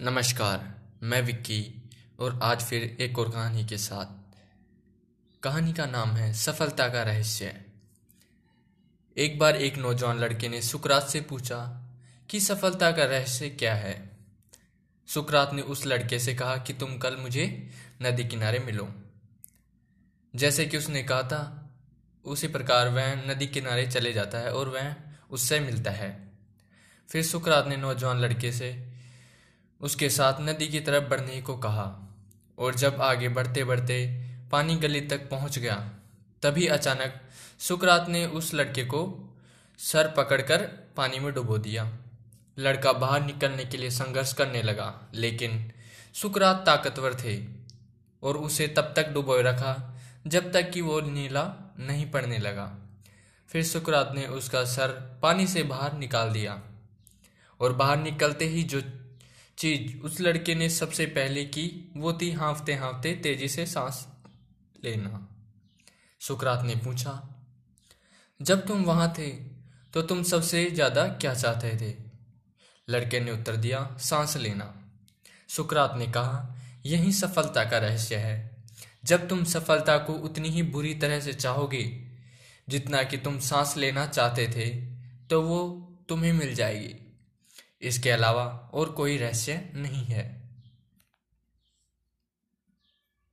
नमस्कार, मैं विक्की और आज फिर एक और कहानी के साथ। कहानी का नाम है सफलता का रहस्य। एक बार एक नौजवान लड़के ने सुकरात से पूछा कि सफलता का रहस्य क्या है? सुकरात ने उस लड़के से कहा कि तुम कल मुझे नदी किनारे मिलो। जैसे कि उसने कहा था, उसी प्रकार वह नदी किनारे चले जाता है और वह उससे मिलता है। फिर सुकरात ने नौजवान लड़के से उसके साथ नदी की तरफ़ बढ़ने को कहा, और जब आगे बढ़ते बढ़ते पानी गली तक पहुँच गया, तभी अचानक सुकरात ने उस लड़के को सर पकड़कर पानी में डुबो दिया। लड़का बाहर निकलने के लिए संघर्ष करने लगा, लेकिन सुकरात ताकतवर थे, और उसे तब तक डुबोए रखा जब तक कि वो नीला नहीं पड़ने लगा। फिर सुकरात ने उसका सर पानी से बाहर निकाल दिया, और बाहर निकलते ही जो चीज़ उस लड़के ने सबसे पहले की, वो थी हाँफते हाँफते तेज़ी से सांस लेना। सुकरात ने पूछा, जब तुम वहाँ थे तो तुम सबसे ज़्यादा क्या चाहते थे? लड़के ने उत्तर दिया, सांस लेना। सुकरात ने कहा, यही सफलता का रहस्य है। जब तुम सफलता को उतनी ही बुरी तरह से चाहोगे, जितना कि तुम सांस लेना चाहते थे तो वो तुम्हें मिल जाएगी। इसके अलावा और कोई रहस्य नहीं है।